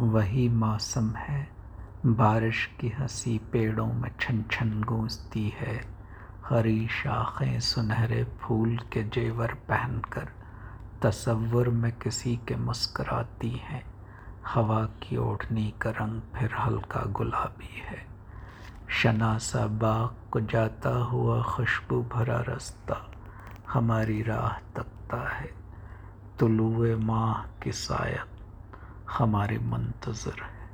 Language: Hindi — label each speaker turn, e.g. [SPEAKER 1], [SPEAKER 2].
[SPEAKER 1] वही मौसम है। बारिश की हँसी पेड़ों में छन छन गूंजती है। हरी शाखें सुनहरे फूल के जेवर पहनकर तसव्वुर में किसी के मुस्कराती हैं। हवा की ओढ़नी का रंग फिर हल्का गुलाबी है। शनासा बाग को जाता हुआ खुशबू भरा रास्ता हमारी राह तकता है। तुलुए माह की सायत हमारी मंतज़र है।